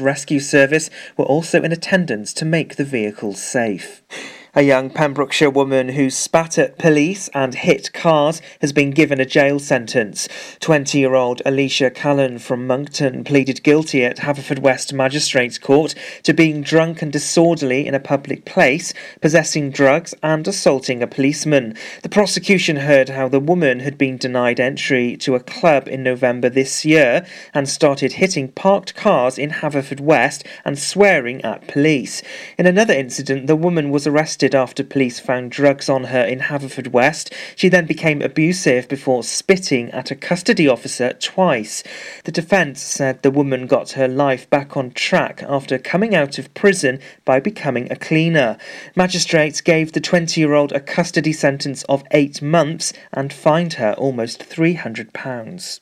rescue service were also in attendance to make the vehicles safe. A young Pembrokeshire woman who spat at police and hit cars has been given a jail sentence. 20 year old Alicia Callan from Monkton pleaded guilty at Haverfordwest Magistrates Court to being drunk and disorderly in a public place, possessing drugs, and assaulting a policeman. The prosecution heard how the woman had been denied entry to a club in November this year and started hitting parked cars in Haverfordwest and swearing at police. In another incident, the woman was arrested arrested after police found drugs on her in Haverfordwest. She then became abusive before spitting at a custody officer twice. The defence said the woman got her life back on track after coming out of prison by becoming a cleaner. Magistrates gave the 20 year old a custody sentence of eight months and fined her almost £300.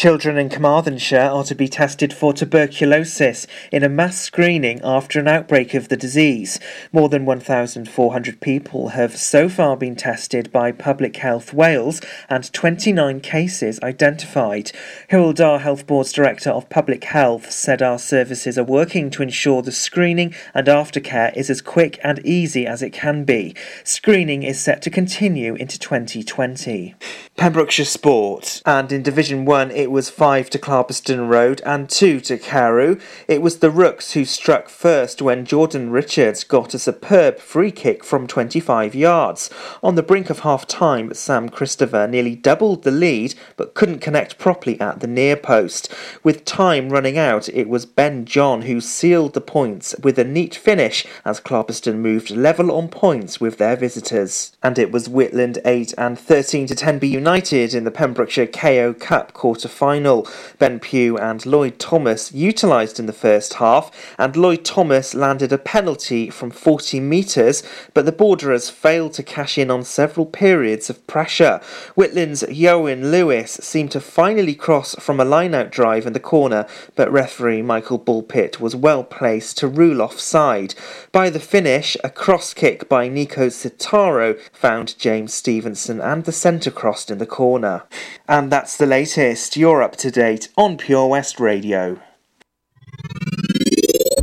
Children in Carmarthenshire are to be tested for tuberculosis in a mass screening after an outbreak of the disease. More than 1,400 people have so far been tested by Public Health Wales and 29 cases identified. Dda Health Board's Director of Public Health said our services are working to ensure the screening and aftercare is as quick and easy as it can be. Screening is set to continue into 2020. Pembrokeshire Sport and in Division 1 it was 5 to Clarbeston Road and 2 to Carew. It was the Rooks who struck first when Jordan Richards got a superb free kick from 25 yards. On the brink of half time, Sam Christopher nearly doubled the lead but couldn't connect properly at the near post. With time running out, it was Ben John who sealed the points with a neat finish as Clarbeston moved level on points with their visitors. And it was Whitland 8 and 13 to 10 Tenby United in the Pembrokeshire KO Cup quarter final. Ben Pugh and Lloyd Thomas utilised in the first half, and Lloyd Thomas landed a penalty from 40 metres, but the Borderers failed to cash in on several periods of pressure. Whitland's Yowen Lewis seemed to finally cross from a line-out drive in the corner, but referee Michael Bullpitt was well placed to rule offside. By the finish, a cross kick by Nico Citaro found James Stevenson and the centre crossed in the corner. And that's the latest. You're up to date on Pure West Radio.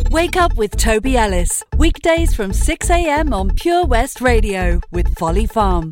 Wake up with Toby Ellis. Weekdays from 6am on Pure West Radio with Folly Farm.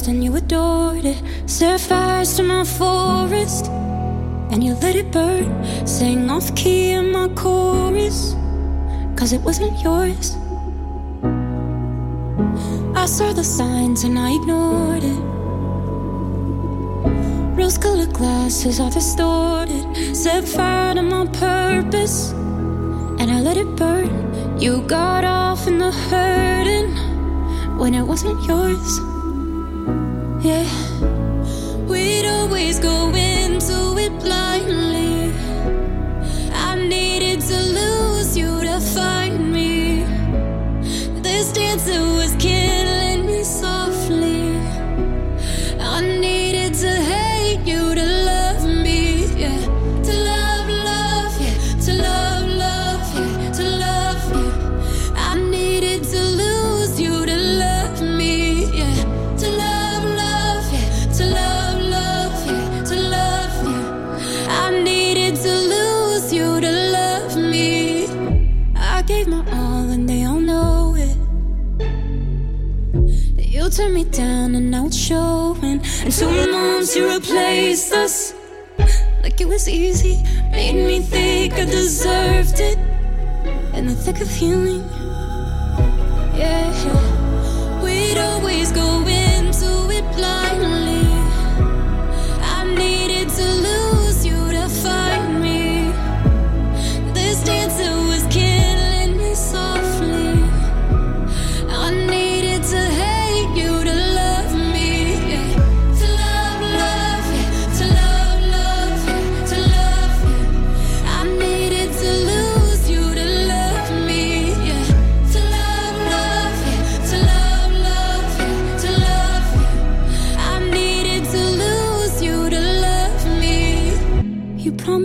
First and you adored it. Set fires to my forest and you let it burn. Sang off key in my chorus, cause it wasn't yours. I saw the signs and I ignored it. Rose colored glasses are distorted. Set fire to my purpose and I let it burn. You got off in the hurting when it wasn't yours. Yeah, we'd always go into it blindly. Turn me down and now it's showing. And two months you replaced us. Like it was easy, made me think I deserved it. In the thick of healing, yeah. We'd always go into it blindly.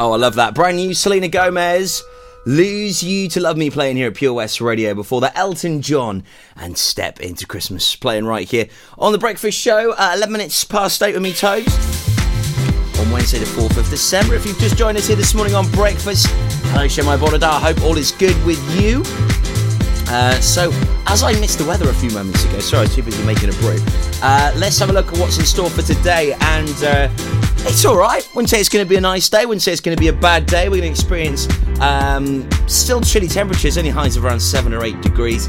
Oh, I love that. Brand new Selena Gomez. Lose You to Love Me playing here at Pure West Radio before the Elton John and Step into Christmas playing right here on The Breakfast Show. Uh, 11 minutes past 8 with me, Toast. On Wednesday, the 4th of December. If you've just joined us here this morning on Breakfast, hello, Shwmae Bodada. I hope all is good with you. Uh, so, as I missed the weather a few moments ago, sorry, I was too busy making a brew. Uh, let's have a look at what's in store for today. And uh, it's all right. Wouldn't say it's going to be a nice day. Wouldn't say it's going to be a bad day. We're going to experience um, still chilly temperatures, only highs of around seven or eight degrees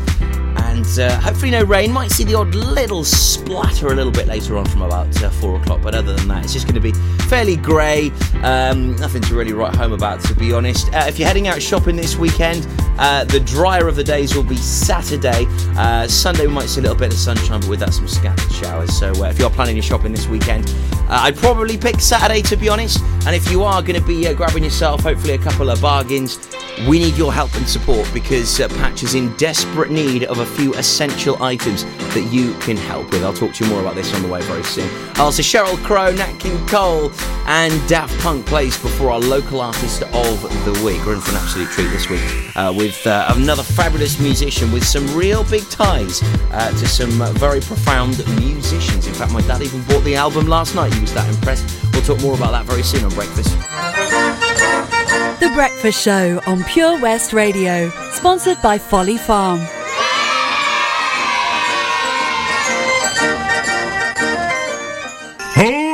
and uh, hopefully no rain. Might see the odd little splatter a little bit later on from about uh, four o'clock, but other than that, it's just going to be fairly grey. Um, nothing to really write home about, to be honest. Uh, if you're heading out shopping this weekend, uh, the drier of the days will be Saturday. Uh, Sunday we might see a little bit of sunshine, but with that some scattered showers. So uh, if you're planning your shopping this weekend, I'd probably pick Saturday to be honest. And if you are going to be grabbing yourself, hopefully a couple of bargains, we need your help and support because Patch is in desperate need of a few essential items that you can help with. I'll talk to you more about this on the way very soon. Also, Sheryl Crow, Nat King Cole, and Daft Punk plays before our local artist of the week. We're in for an absolute treat this week uh, with uh, another fabulous musician with some real big ties uh, to some very profound musicians. In fact, my dad even bought the album last night. He was that impressed. We'll talk more about that very soon on Breakfast. The Breakfast Show on Pure West Radio, sponsored by Folly Farm.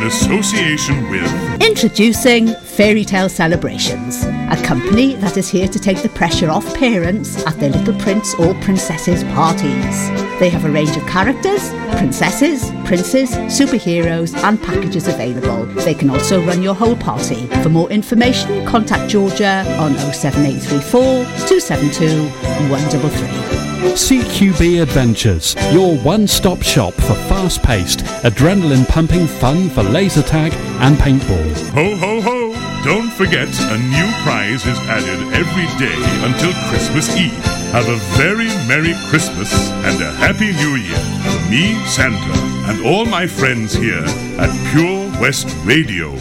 in association with Introducing Fairy Tale Celebrations, a company that is here to take the pressure off parents at their little prince or princesses parties. They have a range of characters, princesses, princes, superheroes, and packages available. They can also run your whole party. For more information, contact Georgia on 07834 272 133. CQB Adventures, your one stop shop for fast paced, adrenaline pumping fun for laser tag and paintball. Ho, ho, ho! Don't forget, a new prize is added every day until Christmas Eve. Have a very Merry Christmas and a Happy New Year from me, Santa, and all my friends here at Pure West Radio.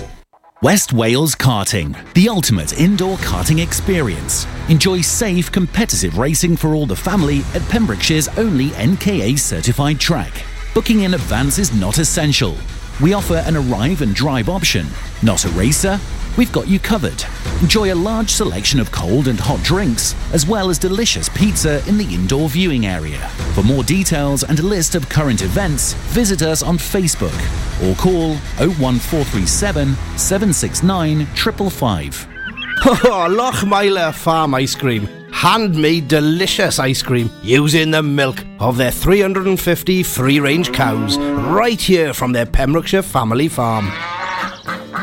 West Wales Karting, the ultimate indoor karting experience. Enjoy safe, competitive racing for all the family at Pembrokeshire's only NKA certified track. Booking in advance is not essential. We offer an arrive and drive option. Not a racer? We've got you covered. Enjoy a large selection of cold and hot drinks, as well as delicious pizza in the indoor viewing area. For more details and a list of current events, visit us on Facebook or call 01437 769 555. Oh, Farm Ice Cream. Handmade delicious ice cream using the milk of their 350 free range cows right here from their Pembrokeshire family farm.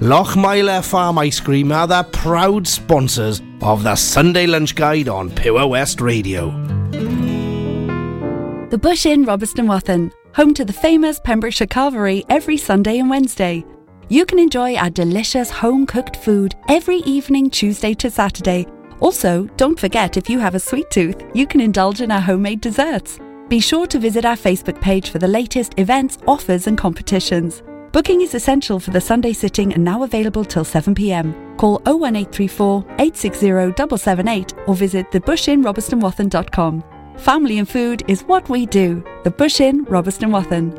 Lochmeyler Farm Ice Cream are the proud sponsors of the Sunday Lunch Guide on Pure West Radio. The Bush Inn, Robeston Wathen, home to the famous Pembrokeshire Carvery every Sunday and Wednesday. You can enjoy our delicious home cooked food every evening, Tuesday to Saturday. Also, don't forget if you have a sweet tooth, you can indulge in our homemade desserts. Be sure to visit our Facebook page for the latest events, offers, and competitions. Booking is essential for the Sunday sitting and now available till 7pm. Call 01834 860 778 or visit thebushinrobertsonwathen.com. Family and food is what we do. The Bush Inn, Robeston Wathen.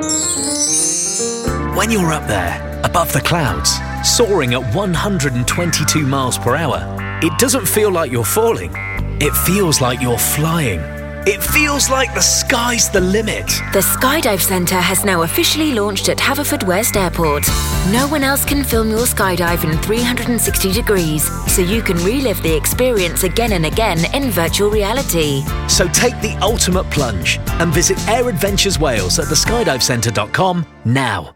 When you're up there, above the clouds, soaring at 122 miles per hour, it doesn't feel like you're falling. It feels like you're flying. It feels like the sky's the limit. The Skydive Centre has now officially launched at Haverfordwest Airport. No one else can film your skydive in 360 degrees, so you can relive the experience again and again in virtual reality. So take the ultimate plunge and visit Air Adventures Wales at theskydivecentre.com now.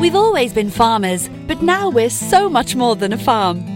We've always been farmers, but now we're so much more than a farm.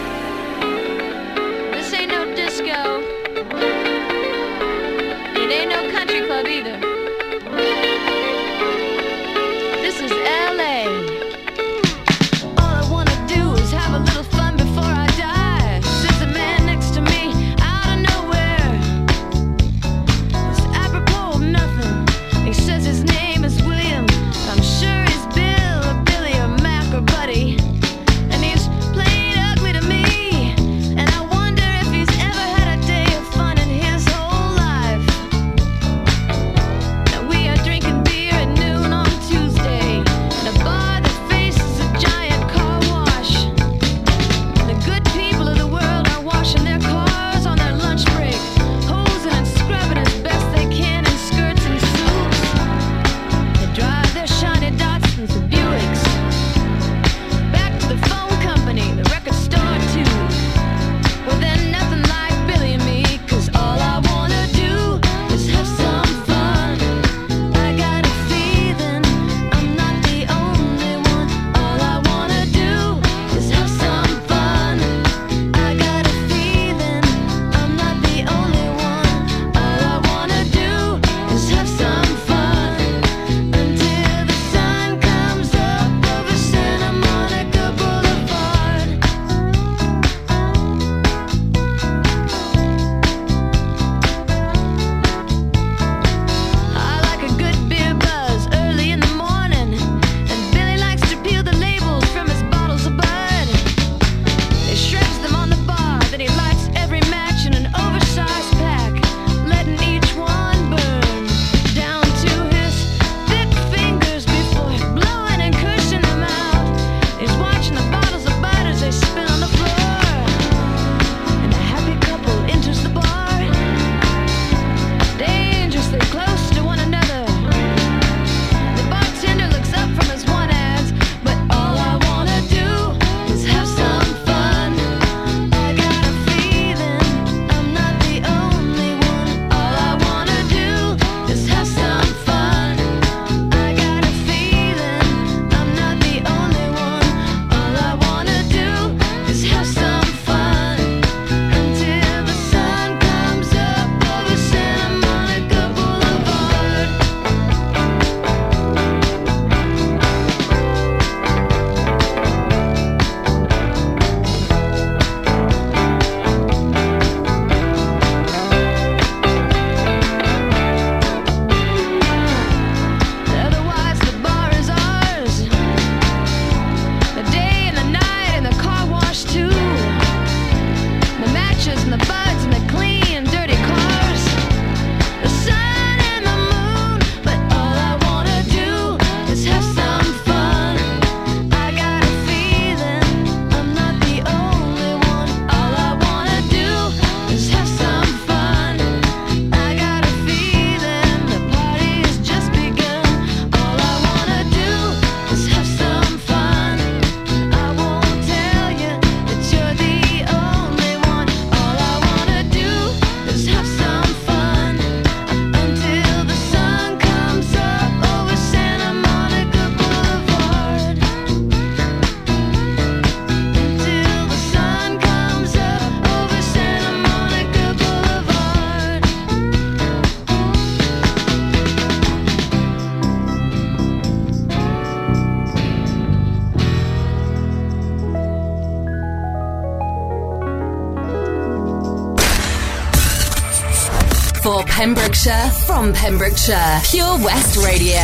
Pembrokeshire, from Pembrokeshire, Pure West Radio.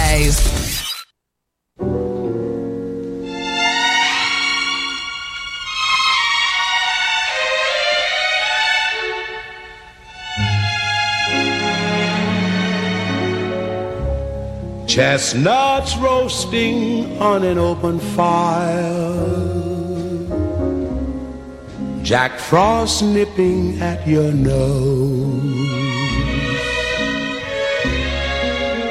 Chestnuts roasting on an open fire. Jack Frost nipping at your nose.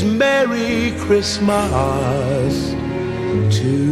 Merry Christmas to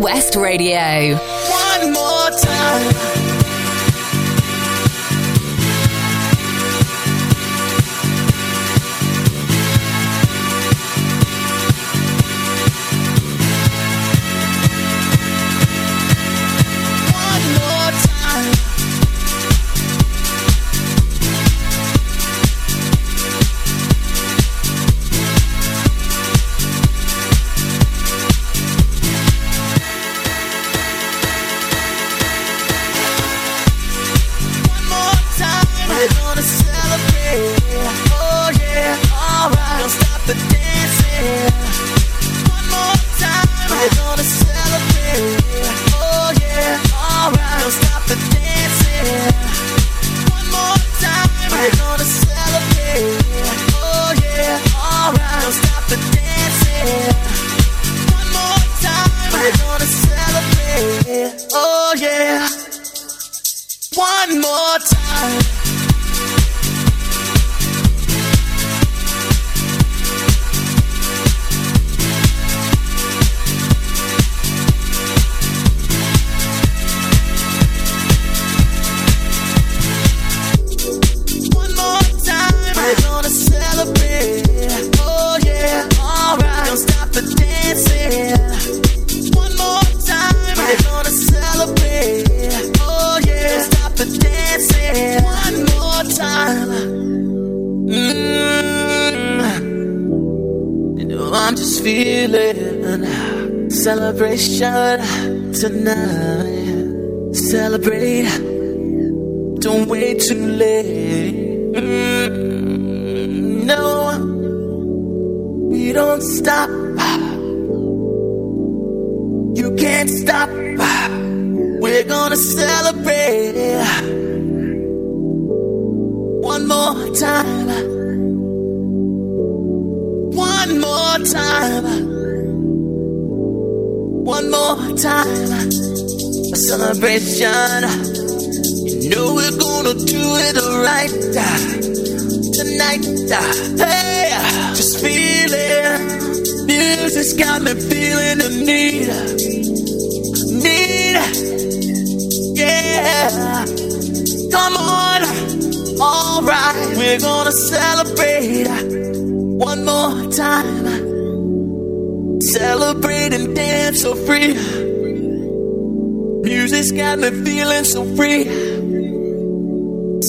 West Radio. One more time. Mm. Gonna do it right uh, tonight. Uh, hey, uh, just feel it. Music's got me feeling the need. Need. Yeah. Come on. Alright. We're gonna celebrate one more time. Celebrate and dance so free. Music's got me feeling so free.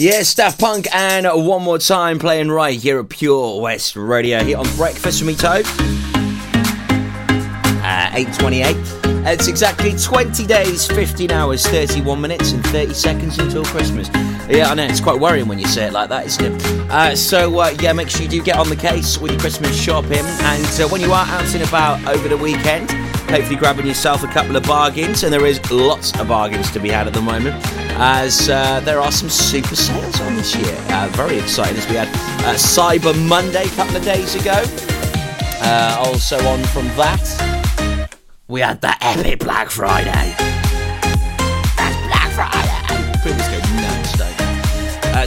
Yes, Daft Punk and one more time playing right here at Pure West Radio here on Breakfast with Me Toad. Uh, 8.28. It's exactly 20 days, 15 hours, 31 minutes and 30 seconds until Christmas. Yeah, I know, it's quite worrying when you say it like that, isn't it? Uh, so, uh, yeah, make sure you do get on the case with your Christmas shopping. And uh, when you are out and about over the weekend, hopefully grabbing yourself a couple of bargains. And there is lots of bargains to be had at the moment, as uh, there are some super sales on this year. Uh, very exciting as we had uh, Cyber Monday a couple of days ago. Uh, also on from that, we had the epic Black Friday.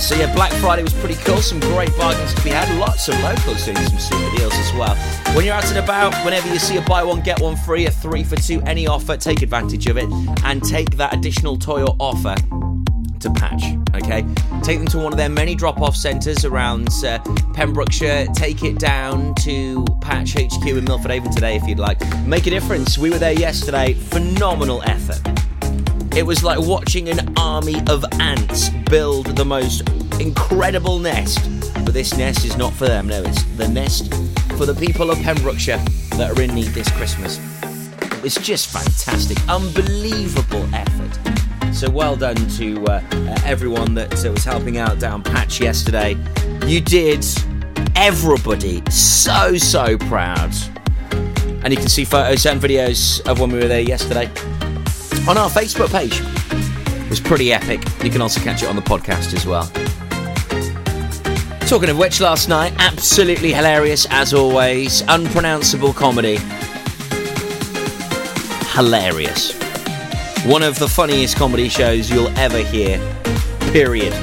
So yeah, Black Friday was pretty cool. Some great bargains to be had. Lots of locals doing some super deals as well. When you're out and about, whenever you see a buy one get one free, a three for two, any offer, take advantage of it and take that additional toy or offer to Patch. Okay, take them to one of their many drop-off centres around uh, Pembrokeshire. Take it down to Patch HQ in Milford Haven today if you'd like. Make a difference. We were there yesterday. Phenomenal effort. It was like watching an army of ants build the most incredible nest. But this nest is not for them. No, it's the nest for the people of Pembrokeshire that are in need this Christmas. It was just fantastic, unbelievable effort. So well done to uh, uh, everyone that uh, was helping out down Patch yesterday. You did everybody so, so proud. And you can see photos and videos of when we were there yesterday on our Facebook page. It was pretty epic. You can also catch it on the podcast as well. Talking of which, last night, absolutely hilarious as always. Unpronounceable comedy. Hilarious. One of the funniest comedy shows you'll ever hear. Period.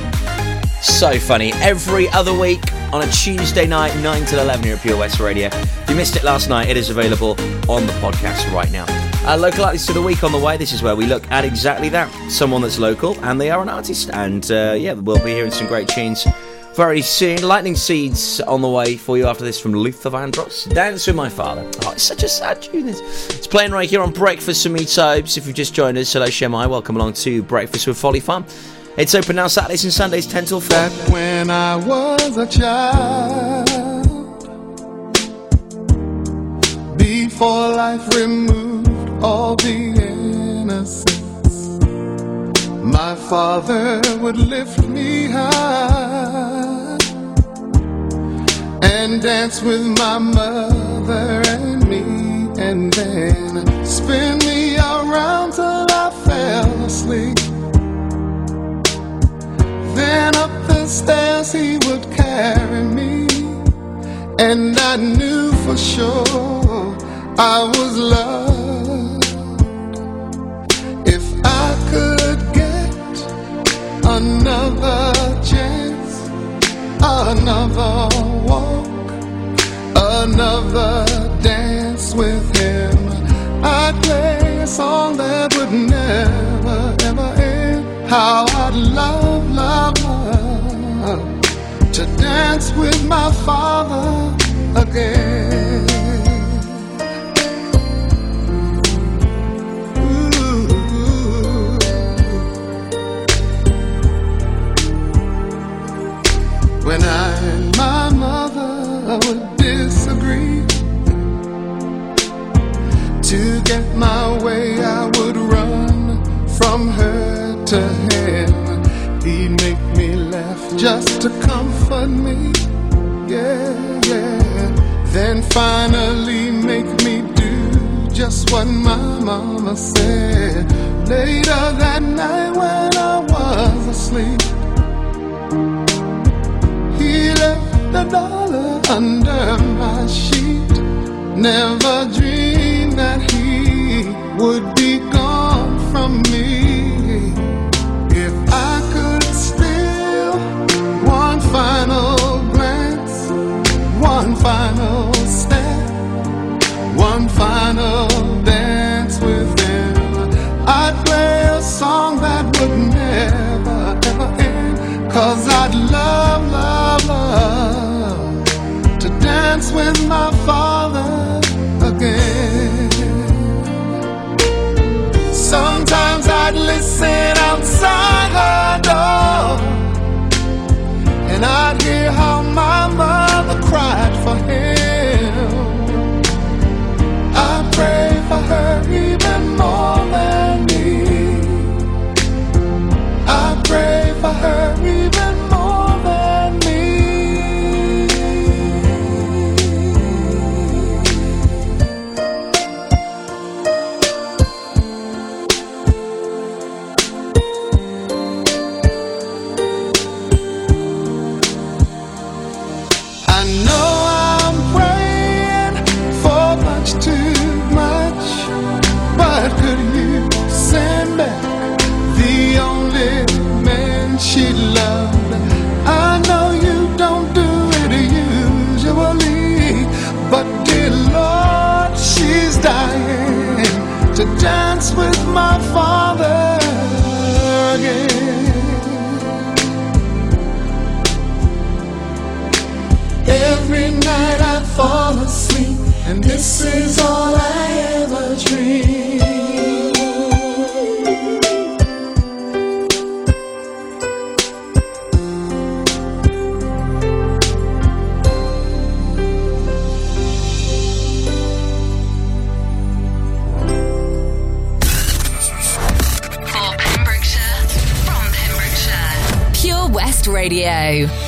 So funny. Every other week on a Tuesday night, 9 till 11 here at Pure West Radio. If you missed it last night, it is available on the podcast right now. Uh, local artist of the week on the way. This is where we look at exactly that. Someone that's local and they are an artist. And uh, yeah, we'll be hearing some great tunes very soon. Lightning Seeds on the way for you after this from Luther Vandross. Dance with My Father. Oh, it's such a sad tune. It's playing right here on Breakfast with Me Tobes. If you've just joined us, hello Shwmae. Welcome along to Breakfast with Folly Farm. It's open now Saturdays and Sundays 10 till 4. When I was a child, before life removed all the innocence, my father would lift me high and dance with my mother and me, and then spin me around till I fell asleep. Then up the stairs he would carry me, and I knew for sure I was loved. Another chance, another walk, another dance with him, I'd play a song that would never, ever end. How I'd love, love, love to dance with my father again. When I and my mother would disagree To get my way I would run from her to him. He'd make me laugh just to comfort me. Yeah, yeah. Then finally make me do just what my mama said. Later that night when I was asleep the dollar under my sheet. Never dreamed that he would be gone from me. If I could steal one final glance, one final step, one final dance with him, I'd play a song that would never, ever end. Cause I'd love dance with my father my father again. Every night I fall asleep, and this is all I ever dream. Radio.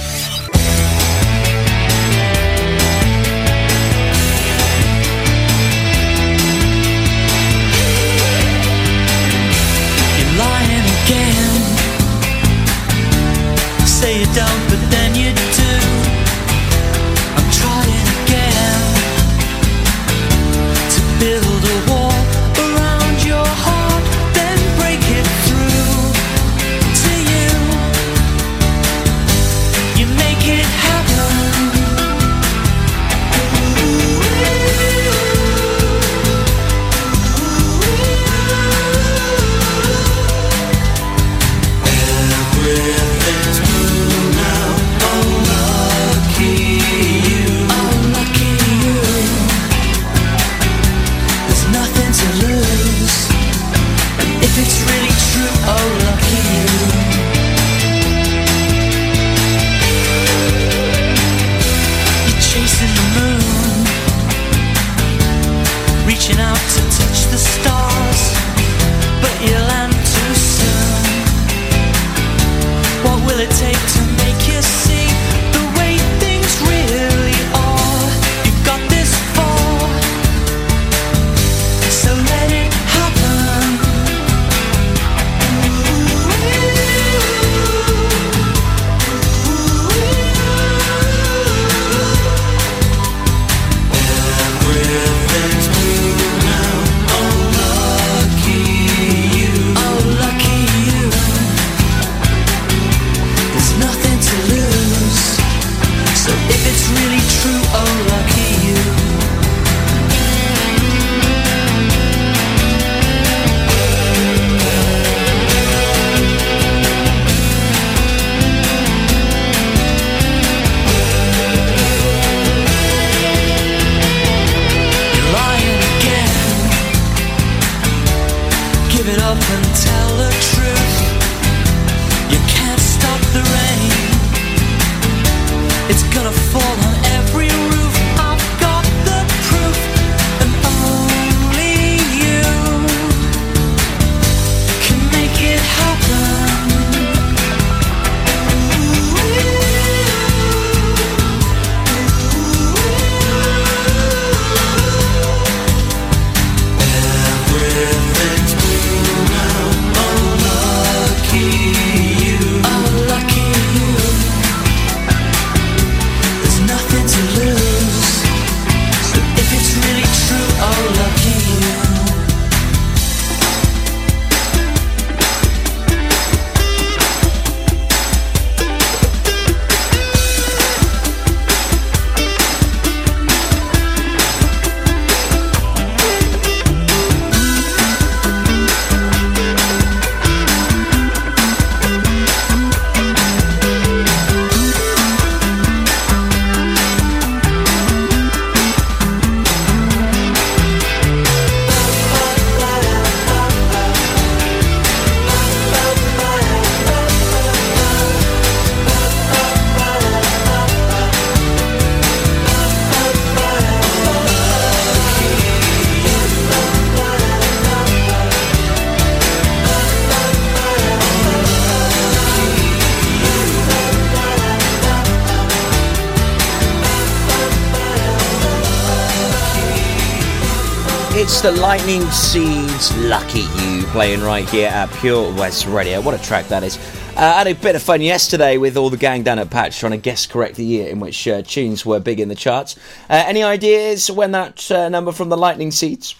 The Lightning Seeds Lucky You playing right here at Pure West Radio. What a track that is. Uh, I had a bit of fun yesterday with all the gang down at Patch trying to guess correct the year in which uh, tunes were big in the charts. Uh, any ideas when that uh, number from the Lightning Seeds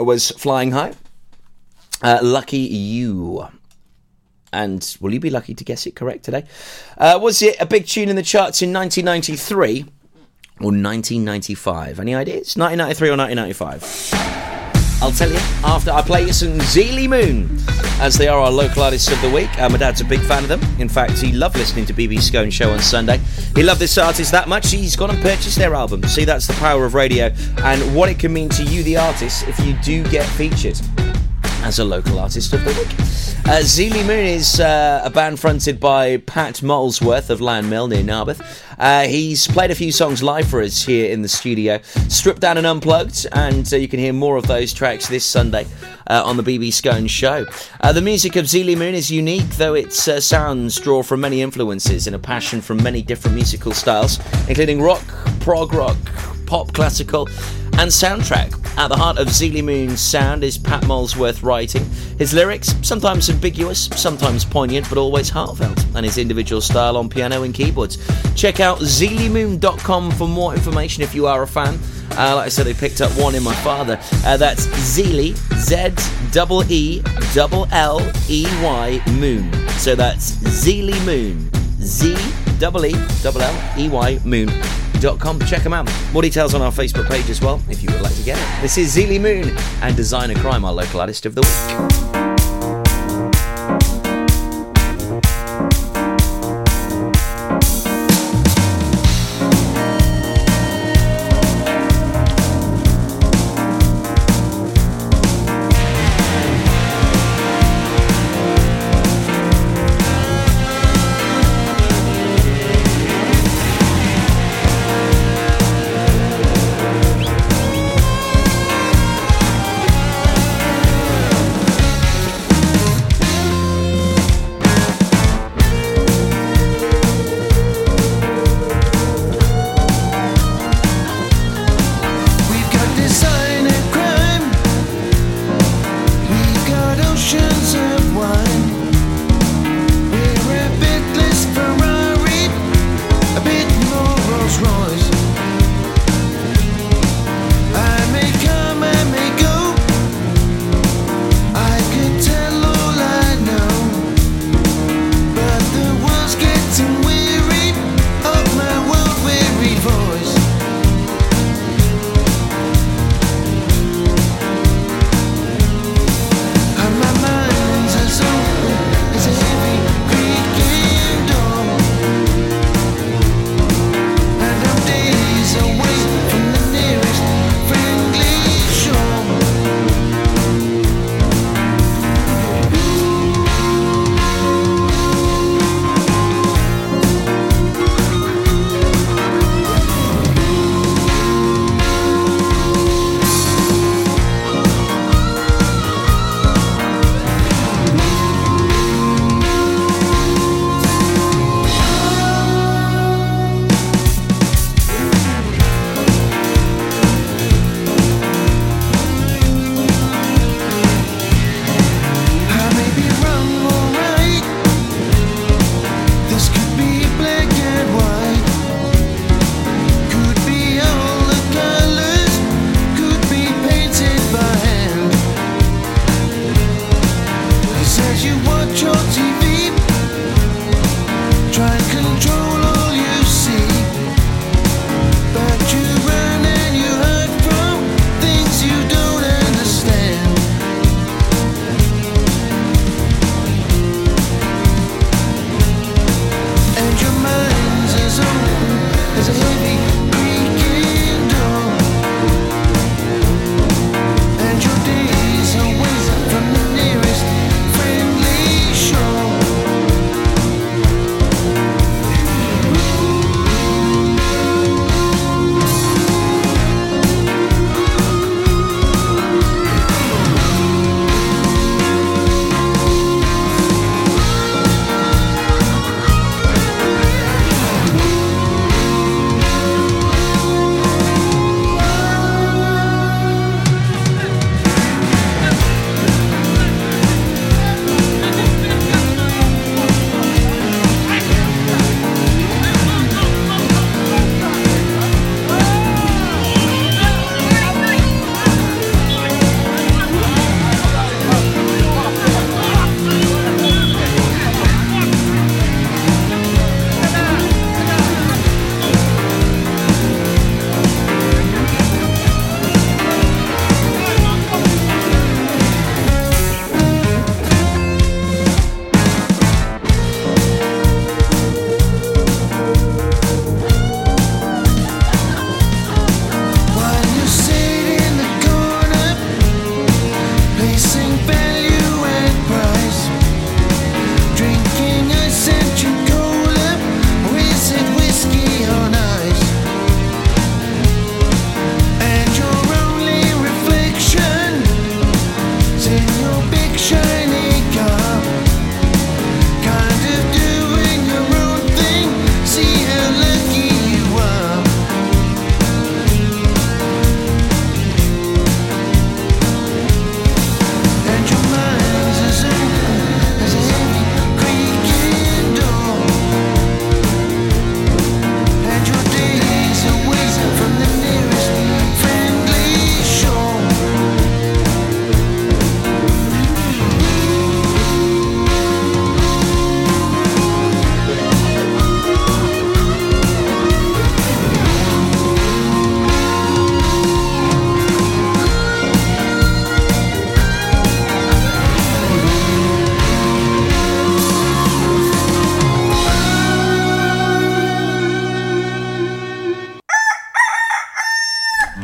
was flying high? Uh, lucky You. And will you be lucky to guess it correct today? Uh, was it a big tune in the charts in 1993 or 1995? Any ideas? 1993 or 1995? I'll tell you after I play you some Zeely Moon, as they are our local artists of the week. Uh, my dad's a big fan of them. In fact, he loved listening to BB Scone Show on Sunday. He loved this artist that much, he's gone and purchased their album. See, that's the power of radio and what it can mean to you, the artist, if you do get featured as a local artist of the week. Uh, Zeely Moon is uh, a band fronted by Pat Molesworth of Llanmill near Narberth. Uh, he's played a few songs live for us here in the studio, stripped down and unplugged, and uh, you can hear more of those tracks this Sunday uh, on the BB Scone Show. Uh, the music of Zeely Moon is unique, though its sounds draw from many influences and a passion from many different musical styles, including rock, prog rock, pop, classical, and soundtrack. At the heart of Zeely Moon's sound is Pat Molesworth writing. His lyrics, sometimes ambiguous, sometimes poignant, but always heartfelt, and his individual style on piano and keyboards. Check out zeelymoon.com for more information if you are a fan. Uh, like I said, they picked up one in my father. Uh, that's Zeely, Z double E double L E Y Moon. So that's Zeely Moon, Z double E double L E Y Moon. Check them out. More details on our Facebook page as well if you would like to get it. This is Zeely Moon and Designer Crime, our local artist of the week.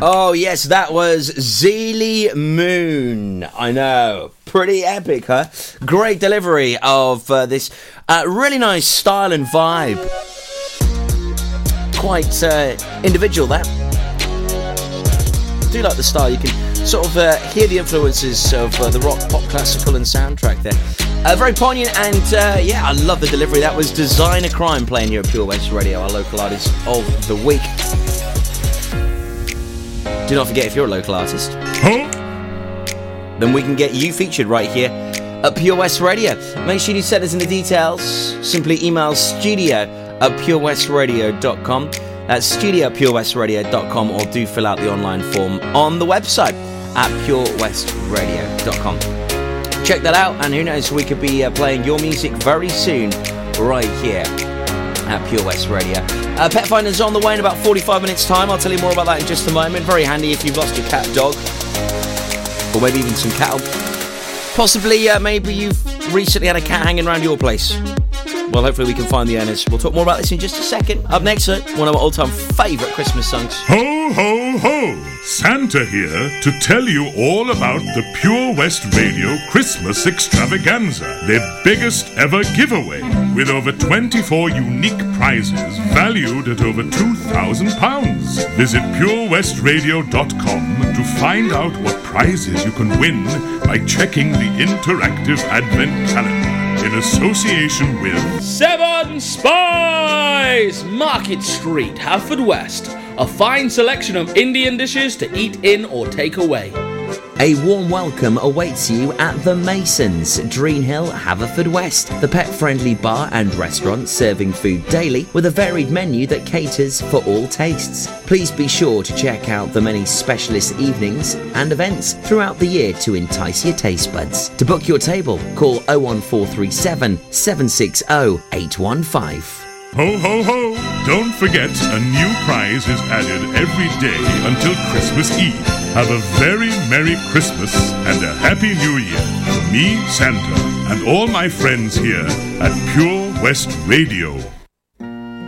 Oh, yes, that was Zeely Moon. I know. Pretty epic, huh? Great delivery of uh, this uh, really nice style and vibe. Quite uh, individual, that. do like the style. You can sort of uh, hear the influences of uh, the rock, pop, classical, and soundtrack there. Uh, very poignant, and yeah, I love the delivery. That was Designer Crime playing here at Pure West Radio, our local artist of the week. Do not forget if you're a local artist, then we can get you featured right here at Pure West Radio. Make sure you send us in the details. Simply email studio at purewestradio.com. That's studio at purewestradio.com or do fill out the online form on the website at purewestradio.com. Check that out, and who knows, we could be uh, playing your music very soon right here at Pure West Radio. Uh, Pet Finder's on the way in about 45 minutes' time. I'll tell you more about that in just a moment. Very handy if you've lost your cat, dog, or maybe even some cattle. Possibly, uh, maybe you've recently had a cat hanging around your place. Well, hopefully, we can find the owners. We'll talk more about this in just a second. Up next, one of my all time favourite Christmas songs. Ho, ho, ho! Santa here to tell you all about the Pure West Radio Christmas Extravaganza, their biggest ever giveaway, with over 24 unique prizes valued at over £2,000. Visit purewestradio.com to find out what prizes you can win by checking the interactive advent calendar in association with Seven Spice! Market Street, Haverfordwest. A fine selection of Indian dishes to eat in or take away. A warm welcome awaits you at The Masons, Dreenhill, Haverfordwest, the pet friendly bar and restaurant serving food daily with a varied menu that caters for all tastes. Please be sure to check out the many specialist evenings and events throughout the year to entice your taste buds. To book your table, call 01437 760 815. Ho ho ho! Don't forget, a new prize is added every day until Christmas Eve. Have a very Merry Christmas and a Happy New Year from me, Santa, and all my friends here at Pure West Radio.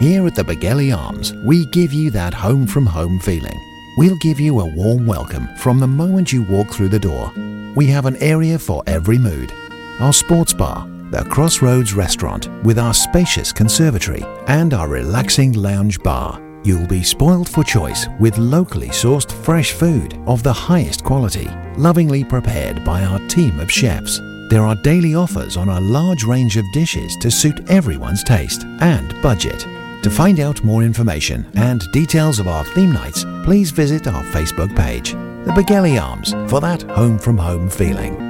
Here at the Begelly Arms, we give you that home from home feeling. We'll give you a warm welcome from the moment you walk through the door. We have an area for every mood. Our sports bar, the Crossroads restaurant with our spacious conservatory, and our relaxing lounge bar. You'll be spoiled for choice with locally sourced fresh food of the highest quality, lovingly prepared by our team of chefs. There are daily offers on a large range of dishes to suit everyone's taste and budget. To find out more information and details of our theme nights, please visit our Facebook page, The Begelly Arms, for that home from home feeling.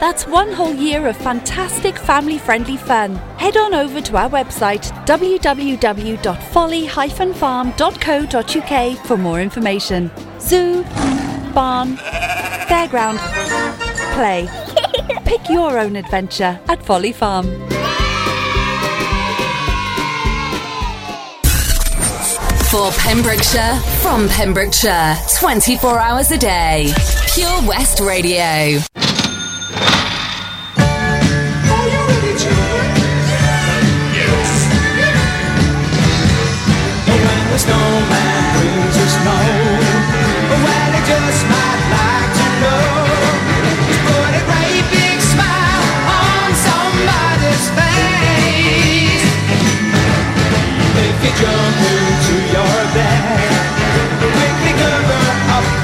That's one whole year of fantastic family friendly fun. Head on over to our website www.folly-farm.co.uk for more information. Zoo, barn, fairground, play. Pick your own adventure at Folly Farm. For Pembrokeshire, from Pembrokeshire, 24 hours a day. Pure West Radio.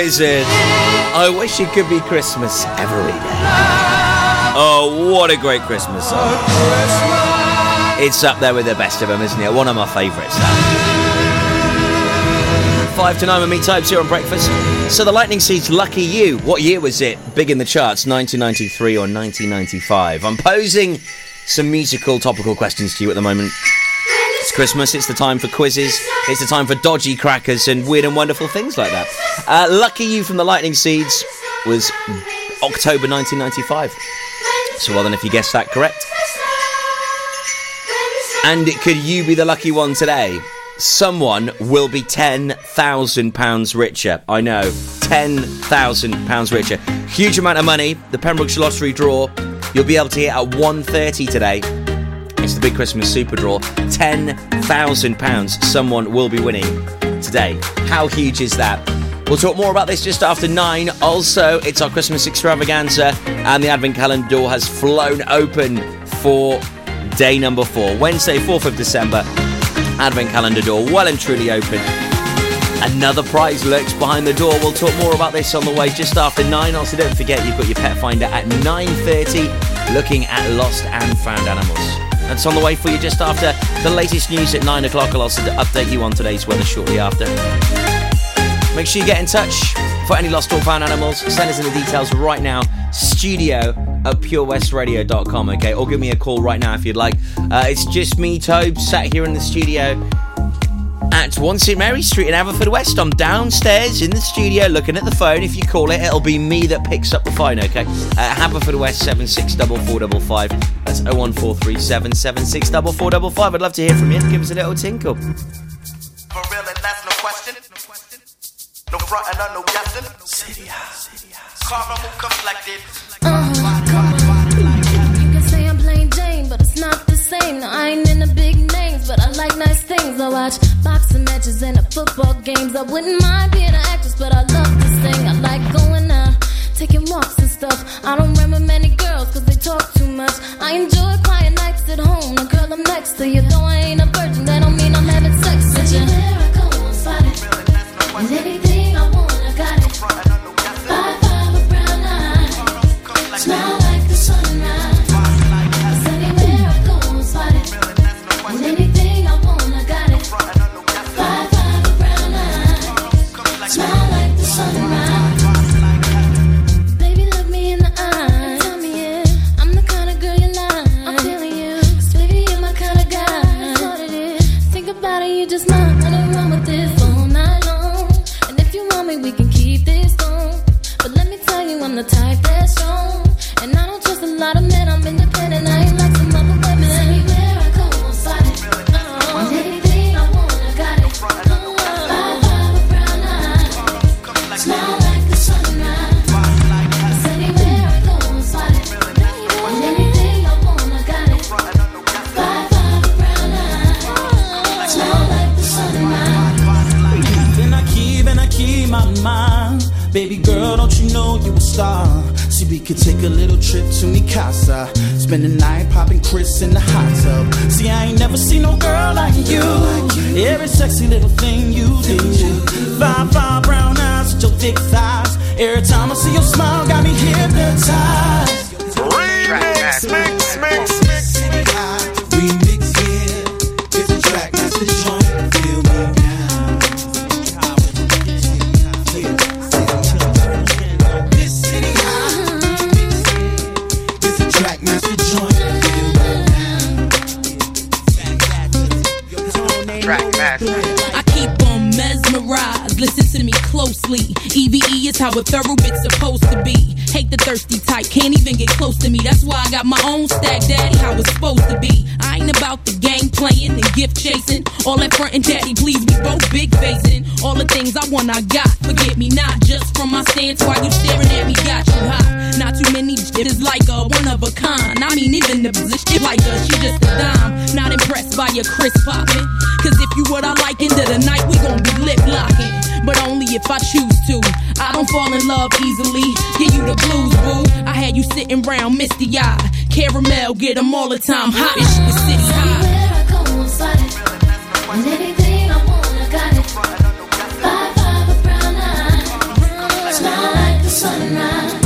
I wish it could be Christmas every day. Oh, what a great Christmas song. It's up there with the best of them, isn't it? One of my favourites. five to nine with me, Types here on breakfast. So the Lightning Seeds, lucky you. What year was it? Big in the charts, 1993 or 1995? I'm posing some musical topical questions to you at the moment. It's Christmas. It's the time for quizzes. It's the time for dodgy crackers and weird and wonderful things like that. Uh, lucky you from the Lightning Seeds was October 1995. So well then, if you guessed that correct. And could you be the lucky one today? Someone will be ten thousand pounds richer. I know, ten thousand pounds richer. Huge amount of money. The Pembrokeshire Lottery draw. You'll be able to hit at 1.30 today. It's the big Christmas super draw. Ten thousand pounds. Someone will be winning today. How huge is that? We'll talk more about this just after nine. Also, it's our Christmas extravaganza, and the Advent calendar door has flown open for day number four, Wednesday, 4th of December. Advent calendar door well and truly open. Another prize lurks behind the door. We'll talk more about this on the way just after nine. Also, don't forget you've got your pet finder at 9:30, looking at lost and found animals. That's on the way for you just after the latest news at nine o'clock. I'll also update you on today's weather shortly after. Make sure you get in touch for any lost or found animals. Send us in the details right now. Studio at purewestradio.com, okay? Or give me a call right now if you'd like. Uh, it's just me, Tobe, sat here in the studio at 1 St Mary Street in Haverfordwest. I'm downstairs in the studio looking at the phone. If you call it, it'll be me that picks up the phone, okay? Uh, Haverfordwest 764455. That's 01437 764455. I'd love to hear from you. Give us a little tinkle. For real, and that's no question. No front and no guessing. City Caramel complected. You can say I'm plain Jane, but it's not the same. No, I ain't in the big names, but I like nice things. I watch boxing matches and football games. I wouldn't mind being an actress, but I love to sing. I like going out, taking walks and stuff. I don't remember many girls, cause they talk too much. I enjoy quiet nights at home. The girl I'm next to you, though I ain't a virgin, that don't mean I'm having sex with you. Anywhere I go, I'm spotted. And anything I want, I got it. Five, five, a brown eye. Smile Baby girl, don't you know you a star? See, we could take a little trip to Mikasa. Spend the night popping Cris in the hot tub. See, I ain't never seen no girl like you. Every sexy little thing you do. Five, five brown eyes with your thick thighs. Every time I see your smile, got me hypnotized. Remix, mix, mix, EVE is how a thorough bit's supposed to be. Hate the thirsty type, can't even get close to me. That's why I got my own stack, daddy, how it's supposed to be. I ain't about the game playing and gift chasing. All that front and daddy, please, we both big facing. All the things I want, I got. Forget me not just from my stance while you staring at me, got you hot. Not too many shit is like a one of a kind. I mean, even the position like her, she just a dime. Not impressed by your Cris popping. Cause if you what I like into the night, we gon' if I choose to. I don't fall in love easily. Give you the blues, boo. I had you sitting round misty eyed. Caramel, get 'em all the time. Hot as shit, city high. I go, I'm spotted. And anything I want, I got it. Five, five, a brown eye. Smile like the sunrise.